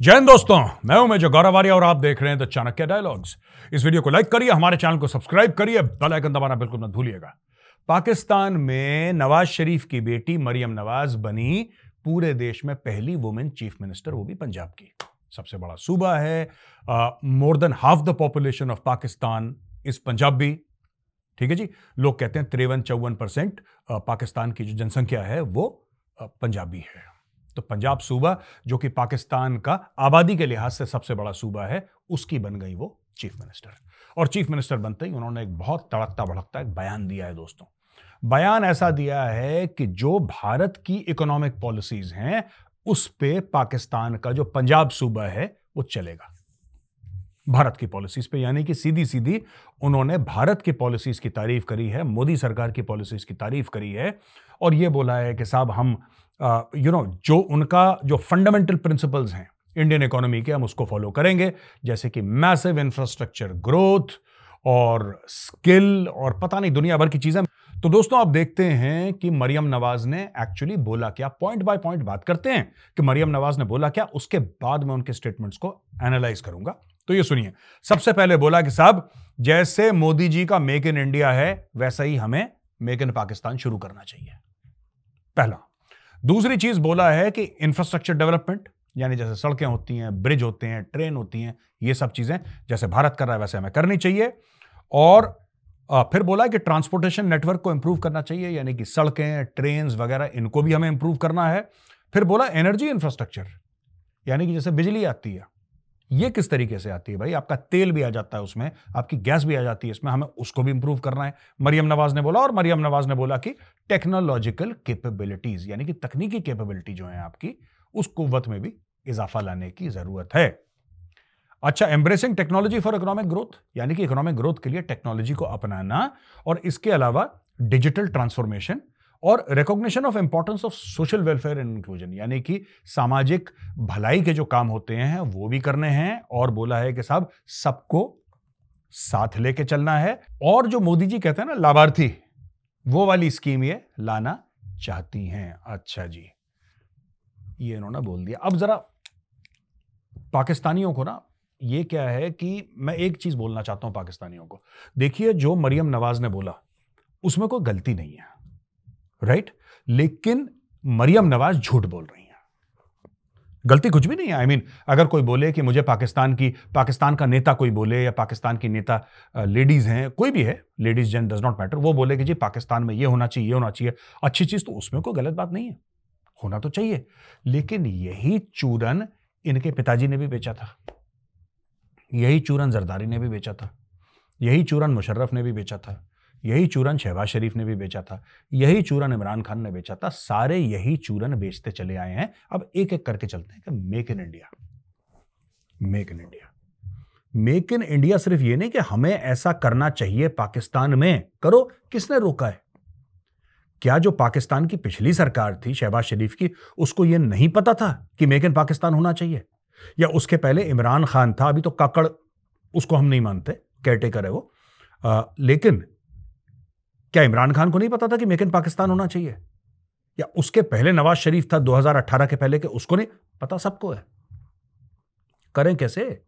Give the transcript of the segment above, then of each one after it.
जय हिंद दोस्तों, मैं हूँ मेजर गौरव आर्य और आप देख रहे हैं द चाणक्य डायलॉग्स इस वीडियो को लाइक करिए, हमारे चैनल को सब्सक्राइब करिए, बेल आइकन दबाना बिल्कुल मत भूलिएगा। पाकिस्तान में नवाज़ शरीफ की बेटी मरियम नवाज़ बनी, पूरे देश में पहली वुमेन चीफ मिनिस्टर वो भी पंजाब की। सबसे बड़ा सूबा है more than half the population of Pakistan is Punjabi. ठीक है जी? लोग कहते हैं तिरवन चौवन परसेंट पाकिस्तान की जो जनसंख्या है, वो पंजाबी है। तो पंजाब सूबा, जो कि पाकिस्तान का आबादी के लिहाज से सबसे बड़ा सूबा है, उसकी बन गई वो चीफ मिनिस्टर। और चीफ मिनिस्टर बनते ही उन्होंने एक बहुत तड़कता भड़कता एक बयान दिया है दोस्तों। बयान ऐसा दिया है कि जो भारत की इकोनॉमिक पॉलिसीज़ हैं, उस पे पाकिस्तान का जो पंजाब सूबा है, वो चलेगा। भारत की पॉलिसीज़ पे, यानी कि सीधी सीधी उन्होंने भारत की पॉलिसीज़ की तारीफ़ करी है, मोदी सरकार की पॉलिसीज़ की तारीफ़ करी है, और ये बोला है कि साहब हम यू नो जो उनका, जो फंडामेंटल प्रिंसिपल्स हैं इंडियन इकोनॉमी के, हम उसको फॉलो करेंगे, जैसे कि मैसिव इंफ्रास्ट्रक्चर ग्रोथ और स्किल और पता नहीं दुनिया भर की चीज़ें। तो दोस्तों, आप देखते हैं कि मरियम नवाज़ ने एक्चुअली बोला क्या? पॉइंट बाय पॉइंट बात करते हैं कि मरियम नवाज़ ने बोला क्या? उसके बाद मैं उनके स्टेटमेंट्स को एनालाइज करूँगा। तो ये सुनिए। सबसे पहले बोला कि साहब, जैसे मोदी जी का मेक इन इंडिया है, वैसा ही हमें मेक इन पाकिस्तान शुरू करना चाहिए। पहला। दूसरी चीज़ बोला है कि इंफ्रास्ट्रक्चर डेवलपमेंट यानी जैसे सड़कें होती हैं ब्रिज होते हैं ट्रेन होती हैं, ये सब चीज़ें जैसे भारत कर रहा है, वैसे हमें करनी चाहिए। और फिर बोला कि ट्रांसपोर्टेशन नेटवर्क को इंप्रूव करना चाहिए, यानी कि सड़कें ट्रेन वगैरह, इनको भी हमें इंप्रूव करना है। फिर बोला एनर्जी इंफ्रास्ट्रक्चर यानी कि जैसे बिजली आती है ये किस तरीके से आती है भाई? आपका तेल भी आ जाता है उसमें, आपकी गैस भी आ जाती है इसमें, हमें उसको भी इंप्रूव करना है। मरियम नवाज़ ने बोला और मरियम नवाज़ ने बोला कि टेक्नोलॉजिकल कैपेबिलिटीज यानी कि तकनीकी कैपेबिलिटी जो है आपकी, उस कुव्वत में भी इजाफा लाने की ज़रूरत है। अच्छा embracing technology for economic growth यानी कि इकोनॉमिक ग्रोथ के लिए टेक्नोलॉजी को अपनाना और इसके अलावा डिजिटल ट्रांसफॉर्मेशन और recognition of importance of social welfare and inclusion यानी कि सामाजिक भलाई के जो काम होते हैं, वो भी करने हैं और बोला है कि साहब, सबको साथ लेके चलना है। और जो मोदी जी कहते हैं ना, लाभार्थी, वो वाली स्कीम ये लाना चाहती हैं। अच्छा जी, ये इन्होंने बोल दिया। अब जरा पाकिस्तानियों को ना, ये क्या है कि मैं एक चीज़ बोलना चाहता हूँ पाकिस्तानियों को। देखिए, जो मरियम नवाज़ ने बोला, उसमें कोई गलती नहीं है। राइट लेकिन मरियम नवाज़ झूठ बोल रही हैं। गलती कुछ भी नहीं है। आई मीन अगर कोई बोले कि मुझे पाकिस्तान की, पाकिस्तान का नेता कोई बोले या पाकिस्तान की नेता लेडीज़ हैं, कोई भी है ladies gent does not matter वो बोले कि जी, पाकिस्तान में ये होना चाहिए, ये होना चाहिए, अच्छी चीज़ तो उसमें कोई गलत बात नहीं है। होना तो चाहिए। लेकिन यही चूरन इनके पिताजी ने भी बेचा था। यही चूरन जरदारी ने भी बेचा था। यही चूरन मुशर्रफ ने भी बेचा था। यही चूरन शहबाज शरीफ ने भी बेचा था यही चूरन इमरान खान ने बेचा था सारे यही चूरन बेचते चले आए हैं। अब एक एक करके चलते हैं कि make in India make in India make in India सिर्फ़ ये नहीं कि हमें ऐसा करना चाहिए पाकिस्तान में करो किसने रोका है? क्या जो पाकिस्तान की पिछली सरकार थी शहबाज शरीफ की उसको यह नहीं पता था कि मेक इन पाकिस्तान होना चाहिए? या उसके पहले इमरान खान था अभी तो काकड़ उसको हम नहीं मानते केयरटेकर है वो। आ, लेकिन क्या इमरान खान को नहीं पता था कि मेक इन पाकिस्तान होना चाहिए? या उसके पहले नवाज़ शरीफ था 2018 के पहले के, उसको नहीं पता सबको है। करें कैसे?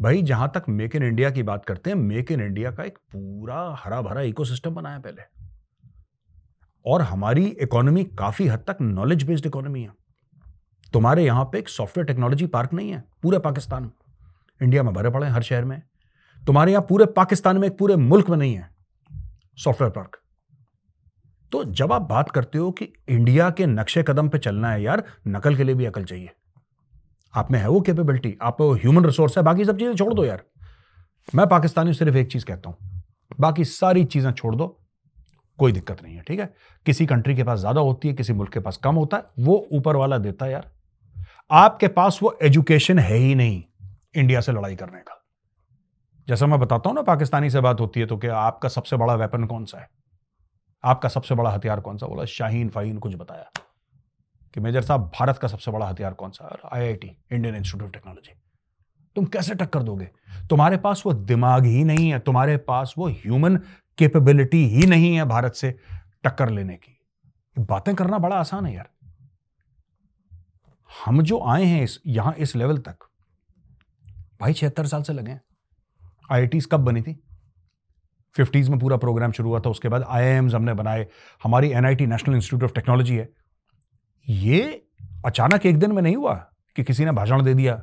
भाई, जहाँ तक मेक इन इंडिया की बात करते हैं, मेक इन इंडिया का एक पूरा हरा भरा इकोसिस्टम बनाया पहले। और हमारी इकोनॉमी काफ़ी हद तक नॉलेज बेस्ड इकोनॉमी है। तुम्हारे यहाँ पे एक सॉफ्टवेयर टेक्नोलॉजी पार्क नहीं है, पूरे पाकिस्तान। इंडिया में भरे पड़े हर शहर में। तुम्हारे यहाँ पूरे पाकिस्तान में एक पूरे मुल्क में नहीं है। Software park. तो जब आप बात करते हो कि इंडिया के नक्शे कदम पे चलना है यार, नकल के लिए भी अकल चाहिए। आप में है वो कैपेबिलिटी आप ह्यूमन रिसोर्स है, बाकी सब चीज़ें छोड़ दो यार। मैं पाकिस्तानी सिर्फ़ एक चीज़ कहता हूँ। बाकी सारी चीज़ें छोड़ दो, कोई दिक्कत नहीं है, ठीक है? किसी कंट्री के पास ज़्यादा होती है, किसी मुल्क के पास कम होता है, वो ऊपर वाला देता है यार। आपके पास वो एजुकेशन है ही नहीं, इंडिया से लड़ाई करने का। जैसा मैं बताता हूँ ना, पाकिस्तानी से बात होती है तो क्या आपका सबसे बड़ा वेपन कौन सा है? आपका सबसे बड़ा हथियार कौन सा? बोला, शाहीन फाहीन कुछ बताया। कि मेजर साहब, भारत का सबसे बड़ा हथियार कौन सा? है IIT Indian Institute of Technology तुम कैसे टक्कर दोगे? तुम्हारे पास वो दिमाग ही नहीं है, तुम्हारे पास वो ह्यूमन कैपेबिलिटी ही नहीं है भारत से टक्कर लेने की। बातें करना बड़ा आसान है यार। हम जो आए हैं इस, यहाँ इस लेवल तक, भाई छिहत्तर साल से लगे हैं। आई कब बनी थी? फिफ्टीज़ में पूरा प्रोग्राम शुरू हुआ था, उसके बाद आई हमने बनाए। हमारी NIT National Institute of Technology है। ये अचानक एक दिन में नहीं हुआ कि किसी ने भाषण दे दिया?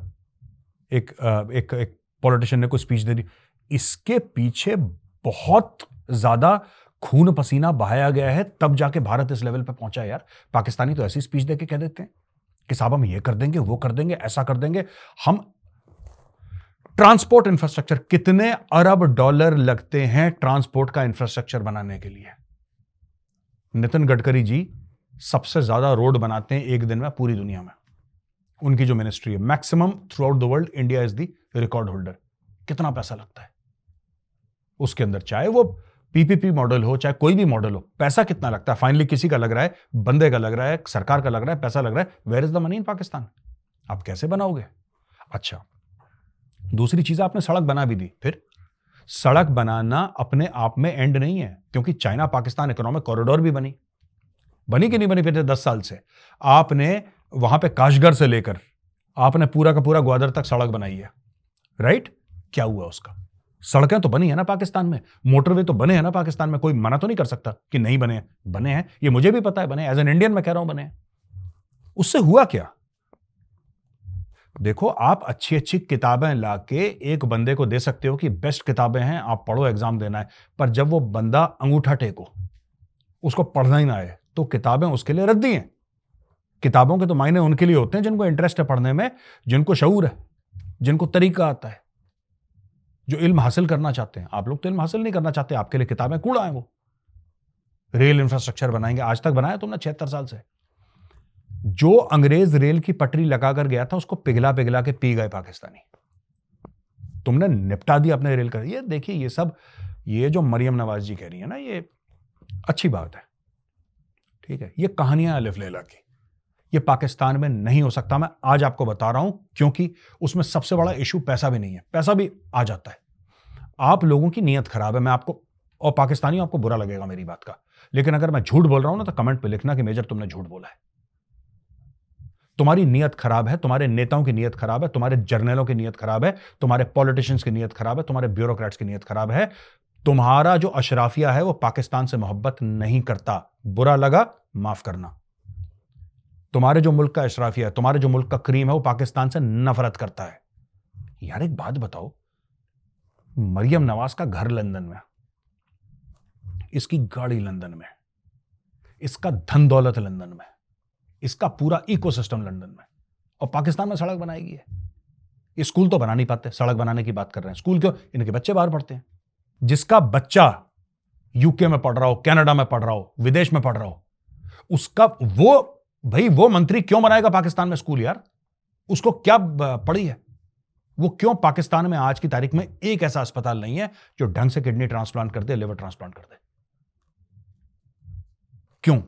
एक एक एक पॉलिटिशियन ने कोई स्पीच दे दी। इसके पीछे बहुत ज़्यादा खून पसीना बहाया गया है, तब जाके भारत इस लेवल पे पहुँचा यार। पाकिस्तानी तो ऐसी स्पीच देके कह देते हैं कि साहब हम ये कर देंगे, वो कर देंगे, ऐसा कर देंगे। हम ट्रांसपोर्ट इंफ्रास्ट्रक्चर, कितने अरब डॉलर लगते हैं ट्रांसपोर्ट का इंफ्रास्ट्रक्चर बनाने के लिए? नितिन गडकरी जी सबसे ज़्यादा रोड बनाते हैं एक दिन में पूरी दुनिया में। उनकी जो मिनिस्ट्री है maximum throughout the world India is the record holder कितना पैसा लगता है? उसके अंदर चाहे वो पीपीपी मॉडल हो, चाहे कोई भी मॉडल हो, पैसा कितना लगता है? फाइनली किसी का लग रहा है, बंदे का लग रहा है, सरकार का लग रहा है, पैसा लग रहा है। Where is the money in Pakistan आप कैसे बनाओगे? अच्छा दूसरी चीज़ आपने सड़क बना भी दी। फिर? सड़क बनाना अपने आप में एंड नहीं है, क्योंकि चाइना पाकिस्तान इकोनॉमिक कॉरिडोर भी बनी। बनी कि नहीं बनी पिछले दस साल से? आपने वहाँ पे काशगर से लेकर, आपने पूरा का पूरा ग्वादर तक सड़क बनाई है। राइट क्या हुआ उसका? सड़कें तो बनी है ना पाकिस्तान में। मोटरवे तो बने हैं ना पाकिस्तान में, कोई मना तो नहीं कर सकता कि नहीं बने बने हैं, ये मुझे भी पता है, बने एज एन इंडियन मैं कह रहा हूँ बने उससे हुआ क्या? देखो, आप अच्छी अच्छी किताबें ला के एक बंदे को दे सकते हो कि बेस्ट किताबें हैं, आप पढ़ो, एग्ज़ाम देना है। पर जब वो बंदा अंगूठा टेको, उसको पढ़ना ही ना आए तो किताबें उसके लिए रद्दी हैं। किताबों के तो मायने उनके लिए होते हैं, जिनको इंटरेस्ट है पढ़ने में, जिनको शऊर है, जिनको तरीका आता है, जो इल्म हासिल करना चाहते हैं। आप लोग तो इल्म हासिल नहीं करना चाहते, आपके लिए किताबें कूड़ा है वो। रेल इंफ्रास्ट्रक्चर बनाएँगे, आज तक बनाया तुमने, छिहत्तर साल से। जो अंग्रेज़ रेल की पटरी लगाकर गया था, उसको पिघला पिघला के पी गए पाकिस्तानी। तुमने निपटा दिया अपने रेल का। ये देखिए, ये सब, ये जो मरियम नवाज़ जी कह रही है ना, ये अच्छी बात है। ठीक है, ये कहानियाँ अलिफ लेला की। ये पाकिस्तान में नहीं हो सकता। मैं आज आपको बता रहा हूँ, क्योंकि उसमें सबसे बड़ा इशू पैसा भी नहीं है। पैसा भी आ जाता है। आप लोगों की नीयत खराब है। मैं आपको, और पाकिस्तानी आपको बुरा लगेगा मेरी बात का। लेकिन अगर मैं झूठ बोल रहा हूँ ना तो कमेंट पे लिखना कि मेजर तुमने झूठ बोला है। तुम्हारी नीयत खराब है, तुम्हारे नेताओं की नीयत खराब है, तुम्हारे जर्नलों की नीयत खराब है, तुम्हारे पॉलिटिशियंस की नीयत खराब है, तुम्हारे ब्यूरोक्रेट्स की नीयत खराब है। तुम्हारा जो अशराफिया है वो पाकिस्तान से मोहब्बत नहीं करता। बुरा लगा, माफ़ करना। तुम्हारे जो मुल्क का अशराफिया है, तुम्हारे जो मुल्क का क्रीम है, वो पाकिस्तान से नफरत करता है। यार एक बात बताओ, मरियम नवाज़ का घर लंदन में, इसकी गाड़ी लंदन में, इसका धन दौलत लंदन में इसका पूरा इकोसिस्टम लंदन में। और पाकिस्तान में सड़क बनाई गई है। ये स्कूल तो बना नहीं पाते, सड़क बनाने की बात कर रहे हैं। स्कूल क्यों? इनके बच्चे बाहर पढ़ते हैं। जिसका बच्चा यूके में पढ़ रहा हो कनाडा में पढ़ रहा हो, विदेश में पढ़ रहा हो, उसका वो, भाई, वो मंत्री क्यों बनाएगा पाकिस्तान में स्कूल यार? उसको क्या पड़ी है? वो क्यों पाकिस्तान में आज की तारीख में एक ऐसा अस्पताल नहीं है जो ढंग से किडनी ट्रांसप्लांट कर दे, लिवर ट्रांसप्लांट कर दे? क्यों?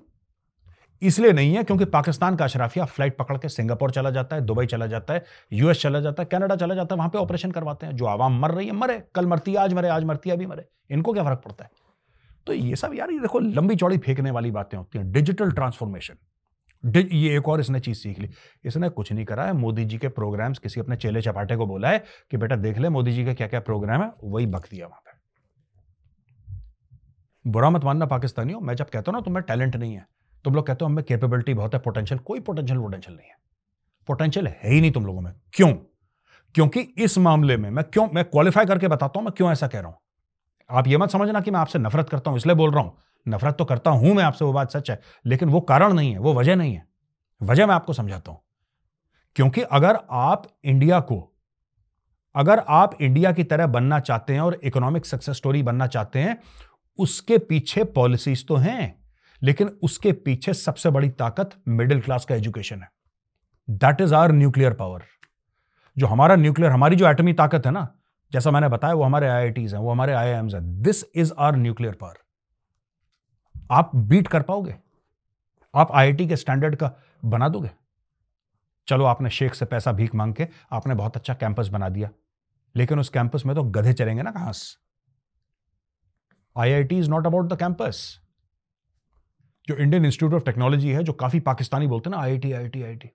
इसलिए नहीं है क्योंकि पाकिस्तान का अशराफिया फ़्लाइट पकड़ के सिंगापुर चला जाता है, दुबई चला जाता है, यूएस चला जाता है, कनाडा चला जाता है, वहाँ पे ऑपरेशन करवाते हैं। जो आवाम मर रही है, मरे। कल मरती है, आज मरे, आज मरती है, अभी मरे। इनको क्या फ़र्क पड़ता है? तो ये सब यार, ये देखो, लंबी चौड़ी फेंकने वाली बातें होती हैं। Digital transformation. ये एक और इसने चीज़ सीख ली। इसने कुछ नहीं करा है। मोदी जी के प्रोग्राम्स, किसी अपने चेले चपाटे को बोला है कि, बेटा, देख ले, मोदी जी का क्या क्या प्रोग्राम है, वही बक दिया वहाँ पर बुरा मत मानना पाकिस्तानियों। मैं जब कहता हूँ ना तुम्हें टैलेंट नहीं है। तुम लोग कहते हो हमें कैपेबिलिटी बहुत है पोटेंशियल कोई पोटेंशियल पोटेंशियल नहीं है। पोटेंशियल है ही नहीं तुम लोगों में। क्यों? क्योंकि इस मामले में, मैं क्यों, मैं क्वालिफाई करके बताता हूँ, मैं क्यों ऐसा कह रहा हूँ। आप ये मत समझना कि मैं आपसे नफरत करता हूँ, इसलिए बोल रहा हूँ। नफरत तो करता हूँ मैं आपसे, वो बात सच है, लेकिन वो कारण नहीं है, वो वजह नहीं है। वजह मैं आपको समझाता हूँ। क्योंकि अगर आप इंडिया को, अगर आप इंडिया की तरह बनना चाहते हैं और इकोनॉमिक सक्सेस स्टोरी बनना चाहते हैं, उसके पीछे पॉलिसीज़ तो हैं। लेकिन उसके पीछे सबसे बड़ी ताकत मिडिल क्लास का एजुकेशन है। That is our nuclear power जो हमारा न्यूक्लियर हमारी जो एटमी ताकत है ना, जैसा मैंने बताया, वो हमारे आई हैं, वो हमारे आई हैं। This is our nuclear power आप बीट कर पाओगे? आप आईआईटी के स्टैंडर्ड का बना दोगे? चलो, आपने शेख से पैसा भीख मांग के आपने बहुत अच्छा कैंपस बना दिया। लेकिन उस कैंपस में तो गधे चलेंगे ना कहाँ से T is not about the campus जो इंडियन इंस्टीट्यूट ऑफ़ टेक्नोलॉजी है, जो काफ़ी पाकिस्तानी बोलते हैं ना आईआईटी आईआईटी आईआईटी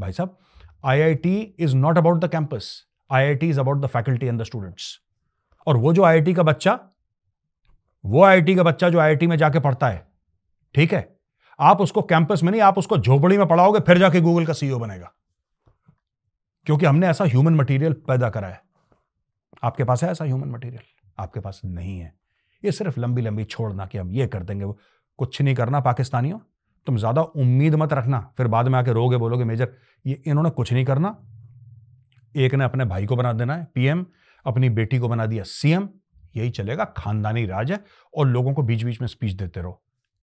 भाई साहब IIT is not about the campus IIT is about the faculty and the students और वो जो आईआईटी का बच्चा, वो आईआईटी का बच्चा जो आईआईटी में जाके पढ़ता है, ठीक है? आप उसको कैंपस में नहीं, आप उसको झोपड़ी में पढ़ाओगे, फिर जाके गूगल का सीईओ बनेगा। क्योंकि हमने ऐसा ह्यूमन मटेरियल पैदा करा है। आपके पास है ऐसा ह्यूमन मटेरियल आपके पास नहीं है। ये सिर्फ़ लंबी लंबी छोड़ना कि हम ये कर देंगे, वो कुछ नहीं करना पाकिस्तानियों। तुम ज़्यादा उम्मीद मत रखना। फिर बाद में आके रोगे बोलोगे, मेजर, ये इन्होंने कुछ नहीं करना। एक ने अपने भाई को बना देना है, पीएम, अपनी बेटी को बना दिया, सीएम। यही चलेगा, खानदानी राज है और लोगों को बीच बीच में स्पीच देते रहो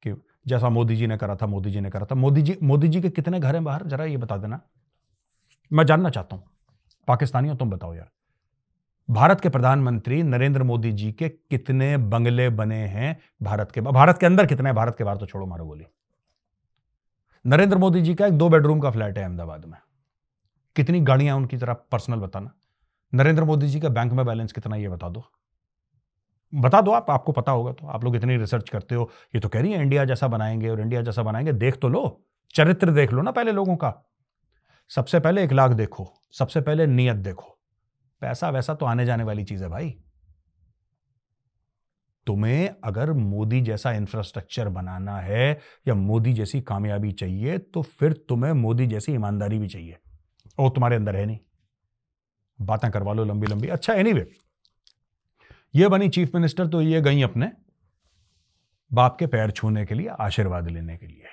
कि जैसा मोदी जी ने करा था, मोदी जी ने करा था। मोदी जी मोदी जी के कितने घर हैं बाहर? जरा ये बता देना। मैं जानना चाहता हूँ। पाकिस्तानियों, तुम बताओ यार। भारत के प्रधानमंत्री नरेंद्र मोदी जी के कितने बंगले बने हैं भारत के भारत के अंदर कितने भारत के बाहर तो छोड़ो, मारो बोली नरेंद्र मोदी जी का एक दो बेडरूम का फ्लैट है अहमदाबाद में। कितनी गाड़ियाँ उनकी तरह पर्सनल बताना। नरेंद्र मोदी जी का बैंक में बैलेंस कितना ये बता दो। बता दो आप, आपको पता होगा तो। आप लोग इतनी रिसर्च करते हो, ये तो कह रही है इंडिया जैसा बनाएँगे और इंडिया जैसा बनाएँगे, देख तो लो। चरित्र देख लो ना पहले लोगों का। सबसे पहले एक लाख देखो, सबसे पहले नियत देखो। पैसा वैसा तो आने जाने वाली चीज़ है भाई। तुम्हें अगर मोदी जैसा इंफ्रास्ट्रक्चर बनाना है या मोदी जैसी कामयाबी चाहिए तो फिर तुम्हें मोदी जैसी ईमानदारी भी चाहिए। और तुम्हारे अंदर है नहीं। बातें करवा लो लंबी लंबी अच्छा एनीवे anyway, ये बनी चीफ मिनिस्टर तो ये गई अपने बाप के पैर छूने के लिए आशीर्वाद लेने के लिए।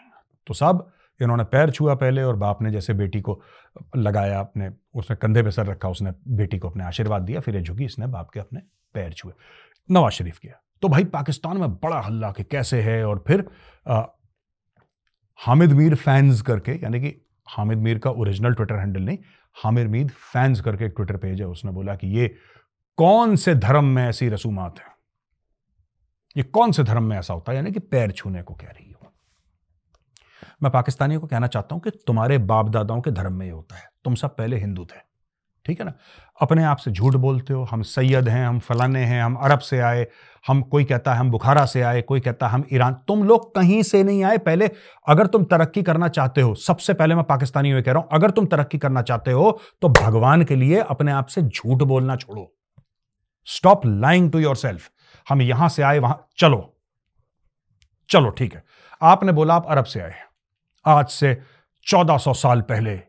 तो सब इन्होंने पैर छुआ पहले और बाप ने जैसे बेटी को लगाया अपने उसने कंधे पे सर रखा उसने बेटी को अपने आशीर्वाद दिया फिर झुकी इसने बाप के अपने पैर छुए। नवाज़ शरीफ किया तो भाई पाकिस्तान में बड़ा हल्ला कि कैसे है और फिर आ, हामिद मीर फैंस करके यानी कि हामिद मीर का ओरिजिनल ट्विटर हैंडल नहीं हामिद मीर फैंस करके एक ट्विटर पेज है उसने बोला कि ये कौन से धर्म में ऐसी रसूमात है? ये कौन से धर्म में ऐसा होता है? यानी कि पैर छूने को कह रही हो। मैं पाकिस्तानियों को कहना चाहता हूँ कि तुम्हारे बाप दादाओं के धर्म में ये होता है। तुम सब पहले हिंदू थे, ठीक है ना? अपने आप से झूठ बोलते हो, हम सैयद हैं, हम फलाने हैं, हम अरब से आए, हम कोई कहता है हम बुखारा से आए, कोई कहता है हम ईरान। तुम लोग कहीं से नहीं आए। पहले अगर तुम तरक्की करना चाहते हो, सबसे पहले मैं पाकिस्तानी हुए कह रहा हूँ, अगर तुम तरक्की करना चाहते हो तो भगवान के लिए अपने आप से झूठ बोलना छोड़ो। Stop lying to yourself हम यहाँ से आए, वहाँ, चलो। चलो, ठीक है। आपने बोला आप अरब से आए। आज से 1400 साल पहले,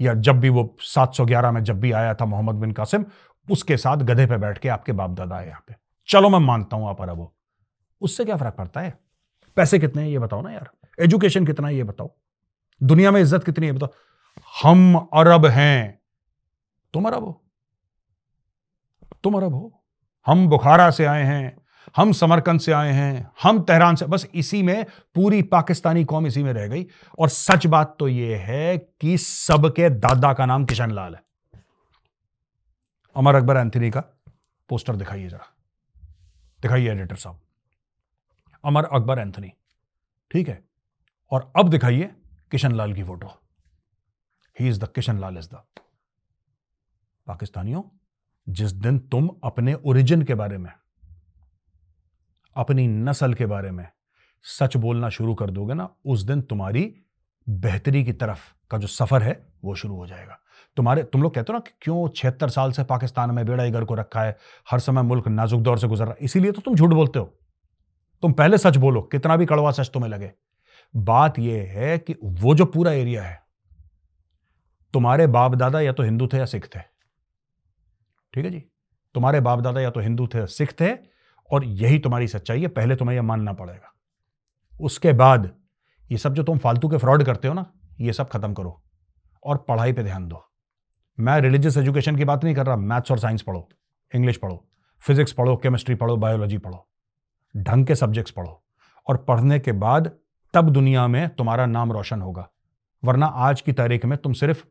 या जब भी वो 711 में जब भी आया था मोहम्मद बिन कासिम, उसके साथ गधे पे बैठ के आपके बाप दादा आए यहाँ पे। चलो मैं मानता हूँ आप अरब। हो उससे क्या फ़र्क पड़ता है? पैसे कितने हैं, ये बताओ ना यार। एजुकेशन कितना है, ये बताओ। दुनिया में इज़्ज़त कितनी है बताओ। हम अरब हैं। तुम अरब हो। तुम अरब हो। हम बुखारा से आए हैं। हम समरकंद से आए हैं, हम तेहरान से, बस इसी में पूरी पाकिस्तानी कौम इसी में रह गई। और सच बात तो यह है कि सबके दादा का नाम किशन लाल है। अमर अकबर एंथनी का पोस्टर दिखाइए जरा। दिखाइए एडिटर साहब। अमर अकबर एंथनी, ठीक है? और अब दिखाइए किशन लाल की photo. He is the Kishan Lal is the पाकिस्तानियों, जिस दिन तुम अपने ओरिजिन के बारे में अपनी नस्ल के बारे में सच बोलना शुरू कर दोगे ना, उस दिन तुम्हारी बेहतरी की तरफ़ का जो सफ़र है, वो शुरू हो जाएगा। तुम्हारे, तुम लोग कहते हो ना कि क्यों छिहत्तर साल से पाकिस्तान में बेड़ा घर को रखा है, हर समय मुल्क नाजुक दौर से गुजर रहा है, इसीलिए तो तुम झूठ बोलते हो। तुम पहले सच बोलो, कितना भी कड़वा सच तुम्हें लगे। बात यह है कि वो जो पूरा एरिया है, तुम्हारे बाप दादा या तो हिंदू थे या सिख थे। ठीक है जी? तुम्हारे बाप दादा या तो हिंदू थे या सिख थे और यही तुम्हारी सच्चाई है, पहले तुम्हें यह मानना पड़ेगा। उसके बाद ये सब जो तुम फालतू के फ्रॉड करते हो ना, ये सब खत्म करो और पढ़ाई पे ध्यान दो। मैं रिलीजियस एजुकेशन की बात नहीं कर रहा, मैथ्स और साइंस पढ़ो, इंग्लिश पढ़ो, फिजिक्स पढ़ो, केमिस्ट्री पढ़ो, बायोलॉजी पढ़ो, ढंग के सब्जेक्ट्स पढ़ो और पढ़ने के बाद तब दुनिया में तुम्हारा नाम रोशन होगा, वरना आज की तारीख में तुम सिर्फ़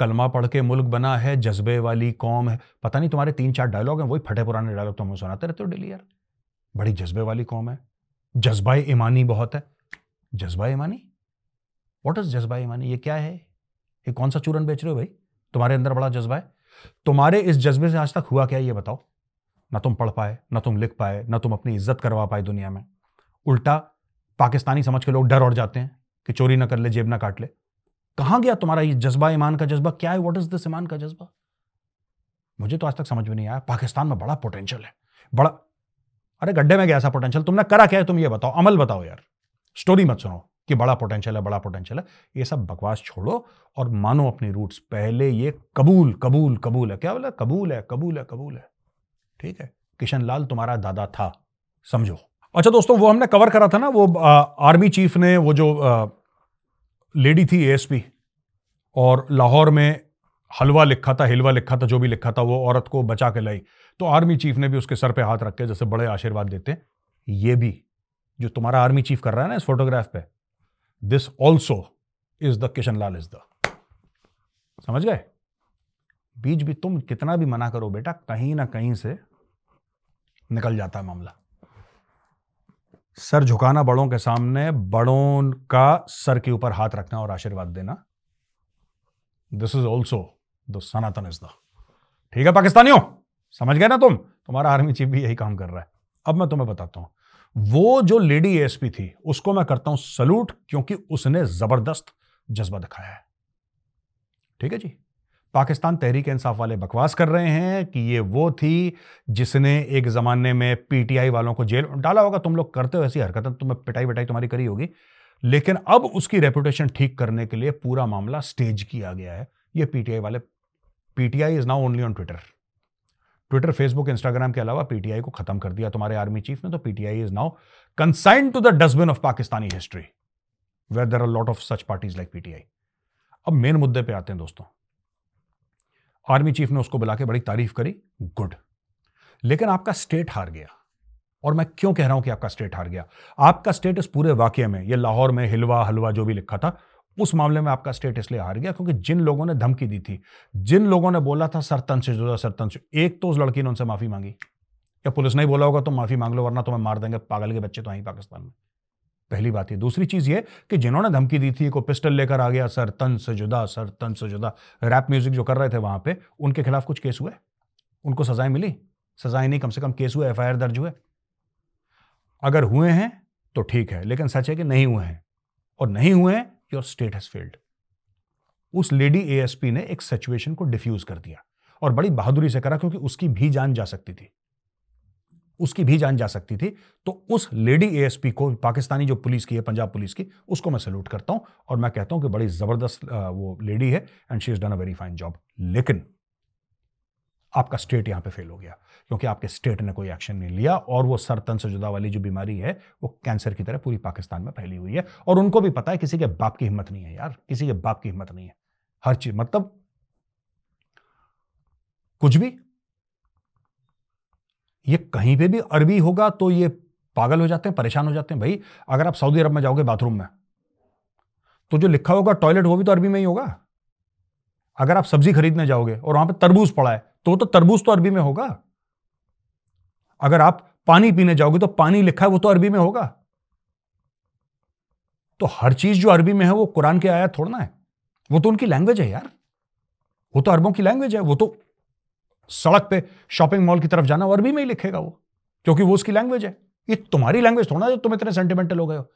कलमा पढ़ के मुल्क बना है, जज्बे वाली कौम है। पता नहीं तुम्हारे तीन चार डायलॉग हैं, वही फटे पुराने डायलॉग तुम सुनाते रहते हो डेली यार। बड़ी जज्बे वाली कौम है। जज्बा ईमानी बहुत है। जज्बा ईमानी? वॉट इज़ जज्बा ईमानी? ये क्या है? ये कौन सा चूरन बेच रहे हो भाई? तुम्हारे अंदर बड़ा जज्बा है। तुम्हारे इस जज्बे से आज तक हुआ क्या ये बताओ? ना तुम पढ़ पाए, ना तुम लिख पाए, ना तुम अपनी इज़्ज़त करवा पाए दुनिया में। उल्टा पाकिस्तानी समझ के लोग डर और जाते हैं कि चोरी ना कर ले, जेब ना काट ले। कहाँ गया तुम्हारा ये जज्बा ईमान का जज्बा? क्या है? व्हाट इज़ दिस ईमान का जज्बा? मुझे तो आज तक समझ में नहीं आया। पाकिस्तान में बड़ा पोटेंशियल है। बड़ा अरे गड्ढे में गया ऐसा पोटेंशियल तुमने करा क्या है? तुम ये बताओ। अमल बताओ यार। स्टोरी मत सुनो कि बड़ा पोटेंशियल है बड़ा पोटेंशियल है। ये सब बकवास छोड़ो और मानो अपनी रूट्स पहले ये कबूल कबूल कबूल है। क्या बोला? कबूल है कबूल है कबूल है। ठीक है? किशन लाल तुम्हारा दादा था। समझो। अच्छा दोस्तों वो हमने कवर करा था ना वो आ, आर्मी चीफ ने वो जो आ, लेडी थी एएसपी और लाहौर में हलवा लिखा था, हिलवा लिखा था, जो भी लिखा था, वो औरत को बचा के लाई। तो आर्मी चीफ ने भी उसके सर पे हाथ रख के जैसे बड़े आशीर्वाद देते ये भी, जो तुम्हारा आर्मी चीफ कर रहा है ना इस फोटोग्राफ पे this also is the Kishan Lal is the समझ गए? बीच भी तुम कितना भी मना करो बेटा, कहीं ना कहीं से निकल जाता है मामला। सर झुकाना बड़ों के सामने, बड़ों का सर के ऊपर हाथ रखना और आशीर्वाद देना। This is also the Sanatan is the ठीक है पाकिस्तानियों? समझ गए ना तुम? तुम्हारा आर्मी चीफ भी यही काम कर रहा है। अब मैं तुम्हें बताता हूँ। वो जो लेडी एएसपी थी, उसको मैं करता हूँ सलूट क्योंकि उसने ज़बरदस्त जज्बा दिखाया है। ठीक है जी? पाकिस्तान तहरीक इंसाफ वाले बकवास कर रहे हैं कि ये वो थी जिसने एक ज़माने में पीटीआई वालों को जेल डाला होगा। तुम लोग करते हो ऐसी हरकतें तुम्हें पिटाई विटाई तुम्हारी करी होगी। लेकिन अब उसकी रेपुटेशन ठीक करने के लिए पूरा मामला स्टेज किया गया है। ये पीटीआई वाले, PTI is now only on Twitter. Twitter, Facebook, Instagram के अलावा पीटीआई को खत्म कर दिया तुम्हारे आर्मी चीफ ने तो PTI is now consign to the dustbin of Pakistani history where there are lot of such parties like PTI. अब मेन मुद्दे पे आते हैं दोस्तों। आर्मी चीफ ने उसको बुला के बड़ी तारीफ़ करी, गुड। लेकिन आपका स्टेट हार गया। और मैं क्यों कह रहा हूँ कि आपका स्टेट हार गया? आपका स्टेट इस पूरे वाक्य में, ये लाहौर में, हिलवा, हलवा जो भी लिखा था, उस मामले में आपका स्टेट इसलिए हार गया क्योंकि जिन लोगों ने धमकी दी थी, जिन लोगों ने बोला था सरतन से जुदा सरतन से एक तो उस लड़की ने उनसे माफ़ी मांगी। या पुलिस नहीं बोला होगा तो माफ़ी मांग लो, वरना तो तुम्हें मार देंगे, पागल के बच्चे तो आई पाकिस्तान में। पहली बात ये। दूसरी चीज़ ये कि जिन्होंने धमकी दी थी को पिस्टल लेकर आ गया, सर तन से जुदा, सर तन से जुदा। रैप म्यूज़िक जो कर रहे थे वहाँ पे, उनके खिलाफ कुछ केस हुए? उनको सजाएँ मिली? सजाएँ नहीं, कम से कम केस हुए, एफआईआर दर्ज हुए? अगर हुए हैं तो ठीक है, लेकिन सच है कि नहीं हुए हैं। और नहीं हुए हैं योर स्टेट हैज़ फेल्ड उस लेडी एएसपी ने एक सिचुएशन को डिफ्यूज कर दिया। और बड़ी बहादुरी से करा, क्योंकि उसकी भी जान जा सकती थी। उसकी भी जान जा सकती थी। तो उस लेडी एएसपी को, पाकिस्तानी जो पुलिस की है, पंजाब पुलिस की, उसको मैं सल्यूट करता हूँ और मैं कहता हूँ कि बड़ी ज़बरदस्त वो लेडी है and she is done a very fine job लेकिन आपका स्टेट यहाँ पे फेल हो गया, क्योंकि आपके स्टेट ने कोई एक्शन नहीं लिया और वो सरतन से जुदा वाली जो बीमारी है, वो कैंसर की तरह पूरी पाकिस्तान में फैली हुई है। और उनको भी पता है, किसी के बाप की हिम्मत नहीं है यार, किसी के बाप की हिम्मत नहीं है। हर चीज़ मतलब कुछ भी ये कहीं पे भी अरबी होगा तो ये पागल हो जाते हैं, परेशान हो जाते हैं। भाई, अगर आप सऊदी अरब में जाओगे बाथरूम में तो जो लिखा होगा टॉयलेट, वो भी तो अरबी में ही होगा। अगर आप सब्ज़ी खरीदने जाओगे और वहाँ पे तरबूज पड़ा है तो तो तरबूज तो अरबी में होगा। अगर आप पानी पीने जाओगे तो पानी लिखा है, वो तो अरबी में होगा। तो हर चीज़ जो अरबी में है, वो कुरान के आया थोड़ा है। वो तो उनकी लैंग्वेज है यार। वो तो अरबों की लैंग्वेज है, वो तो सड़क पे शॉपिंग मॉल की तरफ़ जाना वो अरबी में ही लिखेगा वो, क्योंकि वो उसकी लैंग्वेज है। ये तुम्हारी लैंग्वेज थोड़ा जो तुम इतने सेंटिमेंटल हो गए हो।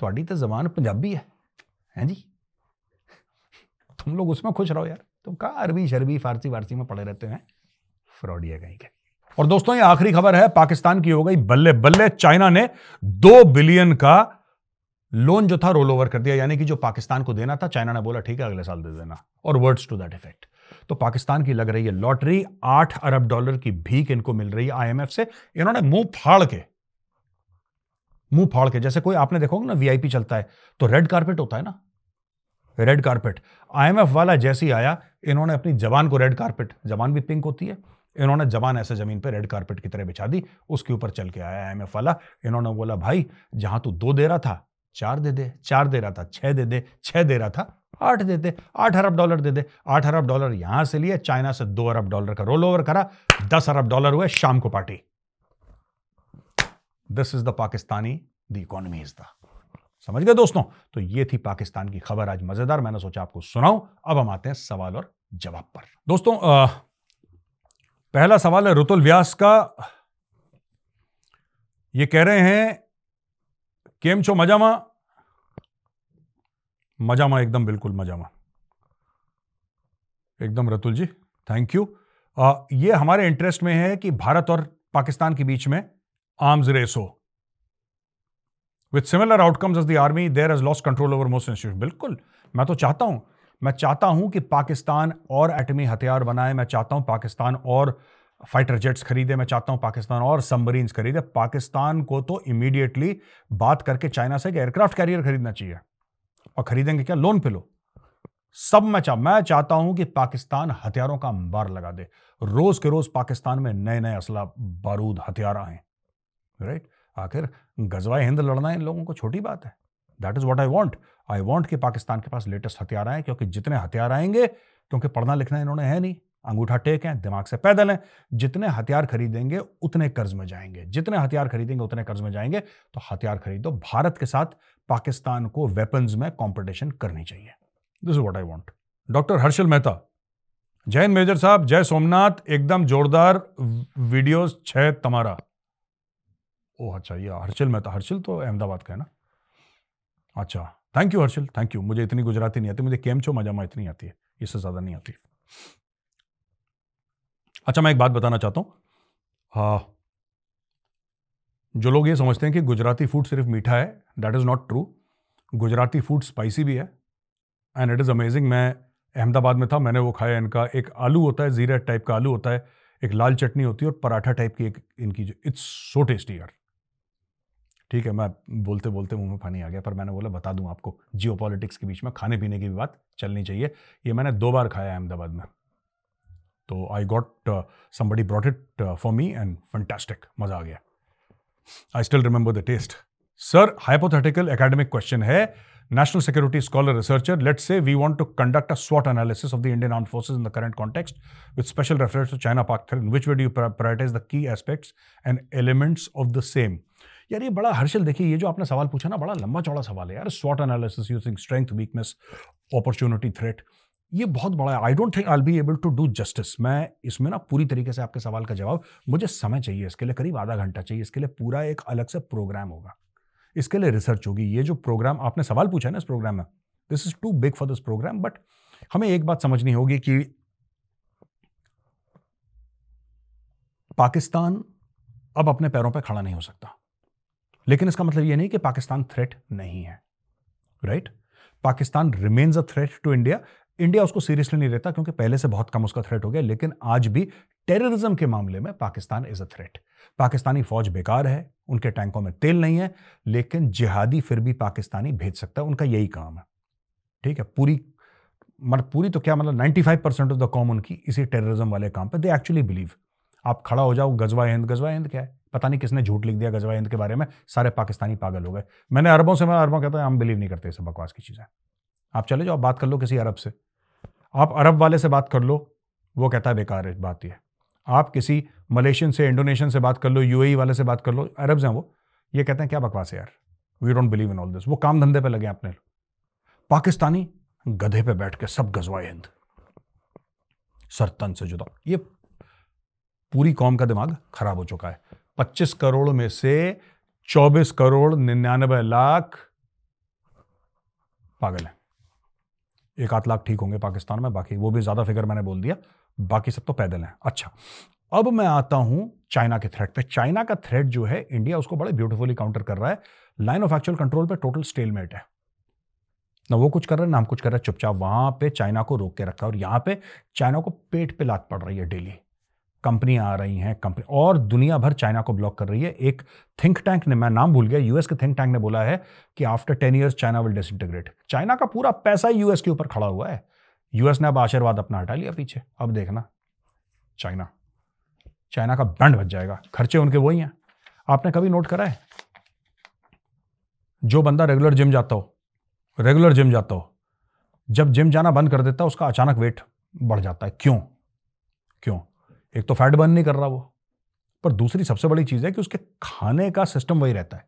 थोड़ी तो जबान पंजाबी है, हैं जी? तुम लोग उसमें खुश रहो यार। तुम कहा अरबी, शरबी, फारसी, वारसी में पड़े रहते हैं फ्रॉडिया कहीं के। और दोस्तों, ये आखिरी खबर है, पाकिस्तान की हो गई बल्ले बल्ले। चाइना ने दो बिलियन का लोन जो था रोल ओवर कर दिया, यानी कि जो पाकिस्तान को देना था, चाइना ने बोला, ठीक है, अगले साल दे देना। और वर्ड्स टू दैट इफ़ेक्ट तो पाकिस्तान की लग रही है लॉटरी, आठ अरब डॉलर की भीख इनको मिल रही है आईएमएफ से। इन्होंने मुँह फाड़ के, मुँह फाड़ के, जैसे कोई आपने देखोगे ना वीआईपी चलता है तो रेड कारपेट होता है ना। रेड कारपेट आईएमएफ वाला जैसे ही आया, इन्होंने अपनी जबान को रेड कारपेट जबान भी पिंक होती है। इन्होंने जबान ऐसे ज़मीन पे रेड कारपेट की तरह बिछा दी, उसके ऊपर चल के आया आईएमएफ वाला। इन्होंने बोला, भाई, जहाँ तू दो दे रहा था, चार दे दे, चार दे रहा था, छह दे दे, छह दे रहा था आठ दे दे आठ अरब डॉलर दे दे। आठ अरब डॉलर यहाँ से लिए चाइना से दो अरब डॉलर का रोल ओवर करा दस अरब डॉलर हुए शाम को party this is the Pakistani the economy is the समझ गए दोस्तों? तो ये थी पाकिस्तान की खबर आज मज़ेदार मैंने सोचा आपको सुनाऊं। अब हम आते हैं सवाल और जवाब पर। दोस्तों आ, पहला सवाल है रुतुल व्यास का। ये कह रहे हैं केम छो मजामा मजामा एकदम बिल्कुल मजामा। एकदम रतुल जी थैंक यू आ, ये हमारे इंटरेस्ट में है कि भारत और पाकिस्तान के बीच में आर्म्स रेस हो। With similar outcomes as the army there has lost control over most institute बिल्कुल मैं तो चाहता हूँ मैं चाहता हूँ कि पाकिस्तान और एटमी हथियार बनाए मैं चाहता हूँ पाकिस्तान और फाइटर जेट्स खरीदे मैं चाहता हूँ पाकिस्तान और सबमरीन्स खरीदे। पाकिस्तान को तो इमीडिएटली बात करके चाइना से एयरक्राफ्ट कैरियर खरीदना चाहिए। और खरीदेंगे क्या? लोन पे लो। सब मैं चाह मैं चाहता हूँ कि पाकिस्तान हथियारों का अंबार लगा दे। रोज के रोज पाकिस्तान में नए नए असला बारूद हथियार आए। राइट आखिर गजवा हिंद लड़ना इन लोगों को छोटी बात है। That is what I want I want कि पाकिस्तान के पास लेटेस्ट हथियार आए, क्योंकि जितने हथियार आएँगे, क्योंकि पढ़ना लिखना इन्होंने है नहीं। अंगूठा टेक है, दिमाग से पैदल है। जितने हथियार खरीदेंगे, उतने कर्ज में जाएँगे। जितने हथियार खरीदेंगे, उतने कर्ज में जाएँगे। तो हथियार खरीदो। भारत के साथ पाकिस्तान को वेपन्स में कॉम्पिटिशन करनी चाहिए। This is what I want doctor Harshal Mehta Jain major साहब, जय सोमनाथ, एकदम जोरदार वीडियोस छह तुम्हारा। ओह अच्छा ये हर्षल मेहता हर्षल तो अहमदाबाद का है ना? अच्छा thank you Harshal thank you मुझे इतनी गुजराती नहीं आती, मुझे केम छो मजामा इतनी आती है, इससे ज़्यादा नहीं आती। अच्छा मैं एक बात बताना चाहता हूँ। हाँ जो लोग ये समझते हैं कि गुजराती फ़ूड सिर्फ़ मीठा है that is not true Gujarati food spicy भी है एंड इट इज़ अमेजिंग मैं अहमदाबाद में था, मैंने वो खाया, इनका एक आलू होता है, ज़ीरा टाइप का आलू होता है, एक लाल चटनी होती है और पराठा टाइप की एक इनकी जो इट्स सो टेस्टी यार। ठीक है, मैं बोलते बोलते मुँह में पानी आ गया, पर मैंने बोला, बता दूँ आपको जियो के बीच में खाने पीने की भी बात चलनी चाहिए। ये मैंने दो बार खाया अहमदाबाद में। तो I got somebody brought it for me and fantastic मज़ा आ गया। I still remember the taste sir hypothetical academic question है. National security scholar researcher let say we want to conduct a स्वॉट analysis of the Indian arm forces in the current context with special reference to China Pak threat which would you prioritise the key aspects and elements of the same यार ये बड़ा हर्षल देखिए, ये जो आपने सवाल पूछा ना, बड़ा लंबा चौड़ा सवाल है यार। स्वॉट analysis using strength weakness opportunity threat ये बहुत बड़ा है। I don't think I be able to do justice मैं इसमें ना पूरी तरीके से आपके सवाल का जवाब, मुझे समय चाहिए। इसके लिए करीब आधा घंटा चाहिए। इसके लिए पूरा एक अलग से प्रोग्राम होगा। इसके लिए रिसर्च होगी। ये जो प्रोग्राम आपने सवाल पूछा है ना इस प्रोग्राम में this is too big for this program but हमें एक बात समझनी होगी कि पाकिस्तान अब अपने पैरों पर पे खड़ा नहीं हो सकता। लेकिन इसका मतलब यह नहीं कि पाकिस्तान थ्रेट नहीं है right right? Pakistan remains a threat to India India उसको सीरियसली नहीं लेता क्योंकि पहले से बहुत कम उसका थ्रेट हो गया, लेकिन आज भी टेररिज्म के मामले में Pakistan is a threat Pakistani फौज बेकार है, उनके टैंकों में तेल नहीं है, लेकिन जिहादी फिर भी पाकिस्तानी भेज सकता है, उनका यही काम है। ठीक है, पूरी मतलब पूरी तो क्या मतलब 95 परसेंट ऑफ़ द कॉम उनकी इसी टेररिज्म वाले काम पर दे एक्चुअली बिलीव आप खड़ा हो जाओ, गजवा हिंद गजवा हिंद क्या है? पता नहीं किसने झूठ लिख दिया गजवा हिंद के बारे में, सारे पाकिस्तानी पागल हो गए। मैंने अरबों से, मैं अरबों कहता हूँ, हम बिलीव नहीं करते इसे बकवास की चीज़ें। आप चले जाओ, बात कर लो किसी अरब से। आप अरब वाले से बात कर लो, वो कहता है, बेकार है, बात ये आप किसी मलेशियन से, इंडोनेशियन से बात कर लो, यूएई वाले से बात कर लो, अरब्स हैं वो, ये कहते हैं, क्या बकवास है यार? We don't believe in all this वो काम धंधे पे लगे अपने। पाकिस्तानी गधे पे बैठ के सब गजवाए हिंद। सरतन से जुदा। ये पूरी कौम का दिमाग खराब हो चुका है। 25 करोड़ में से 24 करोड़ निन्यानबे लाख पागल हैं। एक आध लाख ठीक होंगे पाकिस्तान में, बाकी वो भी ज़्यादा फिगर मैंने बोल दिया, बाकी सब तो पैदल हैं। अच्छा अब मैं आता हूँ चाइना के थ्रेट पे। चाइना का थ्रेट जो है, इंडिया उसको बड़े ब्यूटीफुली काउंटर कर रहा है। लाइन ऑफ़ एक्चुअल कंट्रोल पे टोटल स्टेलमेट है। ना वो कुछ कर रहा है, ना हम कुछ कर रहे हैं। चुपचाप वहाँ पे चाइना को रोक के रखा है और यहाँ पे चाइना को पेट पे लात पड़ रही है डेली। कंपनियाँ आ रही हैं, कंपनी, और दुनिया भर चाइना को ब्लॉक कर रही है। एक थिंक टैंक ने, मैं नाम भूल गया यूएस के थिंक टैंक ने बोला है कि after ten years China will disintegrate China का पूरा पैसा ही यूएस के ऊपर खड़ा हुआ है। यूएस ने अब आशीर्वाद अपना हटा लिया पीछे। अब देखना, चाइना चाइना का बैंड बच जाएगा। खर्चे उनके वही हैं। आपने कभी नोट करा है? जो बंदा रेगुलर जिम जाता हो रेगुलर जिम जाता हो, जब जिम जाना बंद कर देता है, उसका अचानक वेट बढ़ जाता है। क्यों? क्यों? एक तो फैट बर्न नहीं कर रहा वो। पर दूसरी सबसे बड़ी चीज़ है कि उसके खाने का सिस्टम वही रहता है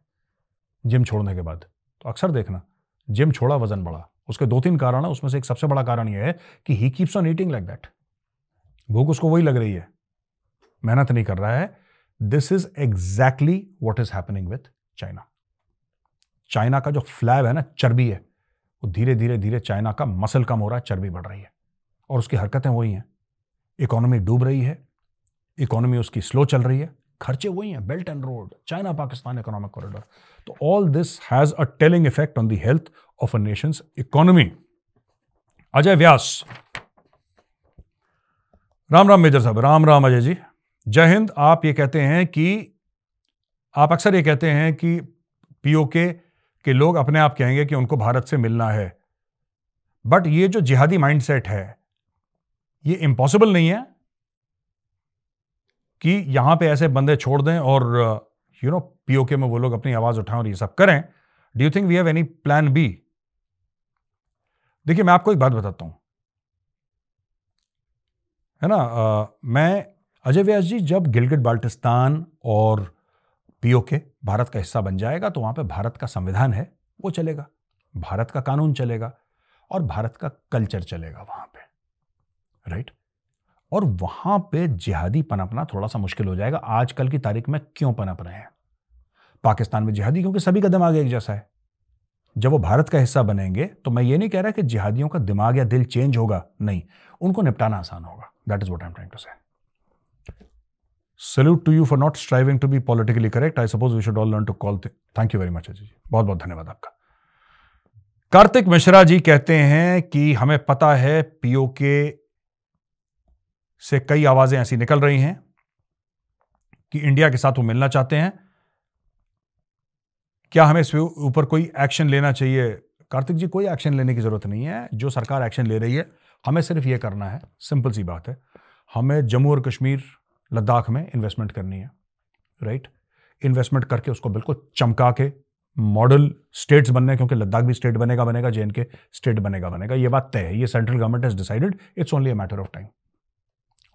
जिम छोड़ने के बाद। तो अक्सर देखना जिम छोड़ा, वज़न बढ़ा। उसके दो तीन कारण है, उसमें से एक सबसे बड़ा कारण यह है कि he keeps on eating like that भूख उसको वही लग रही है। मेहनत नहीं कर रहा है। This is exactly what is happening with China China का जो फ्लैब है ना, चर्बी है, वो धीरे धीरे धीरे चाइना का मसल कम हो रहा है, चर्बी बढ़ रही है। और उसकी हरकतें वही हैं। इकोनॉमी डूब रही है। इकोनॉमी उसकी स्लो चल रही है, खर्चे वही हैं belt and road China Pakistan economic corridor तो all this has a telling effect on the health of a nation's economy Ajay Vyas. Ram Ram major साहब, राम राम अजय जी। जय हिंद, आप ये कहते हैं कि, आप अक्सर ये कहते हैं कि पीओके के लोग अपने आप कहेंगे कि उनको भारत से मिलना है। बट ये जो जिहादी माइंडसेट है, ये इम्पॉसिबल नहीं है। कि यहाँ पे ऐसे बंदे छोड़ दें और यू नो पीओके में वो लोग अपनी आवाज़ उठाएँ और ये सब करें। Do you think we have any plan B देखिए मैं आपको एक बात बताता हूँ। है ना? आ, मैं अजय व्यास जी जब गिलगिट बाल्टिस्तान और पीओके भारत का हिस्सा बन जाएगा तो वहाँ पे भारत का संविधान है वो चलेगा। भारत का कानून चलेगा और भारत का कल्चर चलेगा वहाँ पे। राइट और वहाँ पे जिहादी पनपना थोड़ा सा मुश्किल हो जाएगा। आजकल की तारीख में क्यों पनप रहे हैं? पाकिस्तान में जिहादी क्योंकि सभी का दिमाग एक जैसा है। जब वो भारत का हिस्सा बनेंगे तो मैं ये नहीं कह रहा कि जिहादियों का दिमाग या दिल चेंज होगा। नहीं, उनको निपटाना आसान होगा। That is what I am trying to say salute to you for not striving to be politically correct I suppose we should all learn to call thank you very much Ajay ji बहुत बहुत धन्यवाद आपका। कार्तिक मिश्रा जी कहते हैं कि हमें पता है पीओके से कई आवाज़ें ऐसी निकल रही हैं कि इंडिया के साथ वो मिलना चाहते हैं। क्या हमें इस ऊपर कोई एक्शन लेना चाहिए? कार्तिक जी, कोई एक्शन लेने की ज़रूरत नहीं है। जो सरकार एक्शन ले रही है, हमें सिर्फ़ ये करना है, सिंपल सी बात है, हमें जम्मू और कश्मीर, लद्दाख में इन्वेस्टमेंट करनी है राइट इन्वेस्टमेंट करके उसको बिल्कुल चमका के मॉडल स्टेट्स बनने, क्योंकि लद्दाख भी स्टेट बनेगा बनेगा जे के स्टेट बनेगा बनेगा ये बात तय है। ये central government has decided it's only a matter of time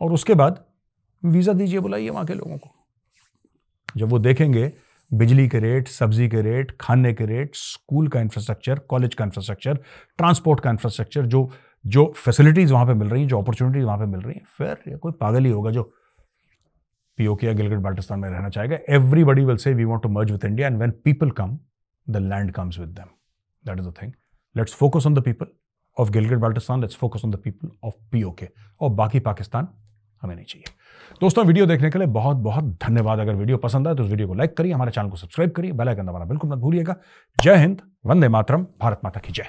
और उसके बाद वीज़ा दीजिए बुलाइए वहाँ के लोगों को। जब वो देखेंगे, बिजली के रेट, सब्ज़ी के रेट, खाने के रेट, स्कूल का इंफ्रास्ट्रक्चर कॉलेज का इंफ्रास्ट्रक्चर ट्रांसपोर्ट का इंफ्रास्ट्रक्चर जो जो फैसिलिटीज़ वहाँ पे मिल रही हैं, जो अपॉर्चुनिटीज़ वहाँ पे मिल रही हैं, फिर कोई पागल ही होगा जो पीओके या गिलगिट बाल्टिस्तान में रहना चाहेगा। Everybody will say we want to merge with India and when people come the land comes with them that is the thing let's focus on the people of Gilgit Baltistan let's focus on the people of PoK और बाकी पाकिस्तान हमें नहीं चाहिए। दोस्तों, video देखने के लिए बहुत बहुत धन्यवाद। अगर वीडियो पसंद आए तो उस वीडियो को लाइक करिए, हमारे चैनल को सब्सक्राइब करिए, बेल आइकन दबाना बिल्कुल मत भूलिएगा। जय हिंद, वंदे मातरम, भारत माता की जय।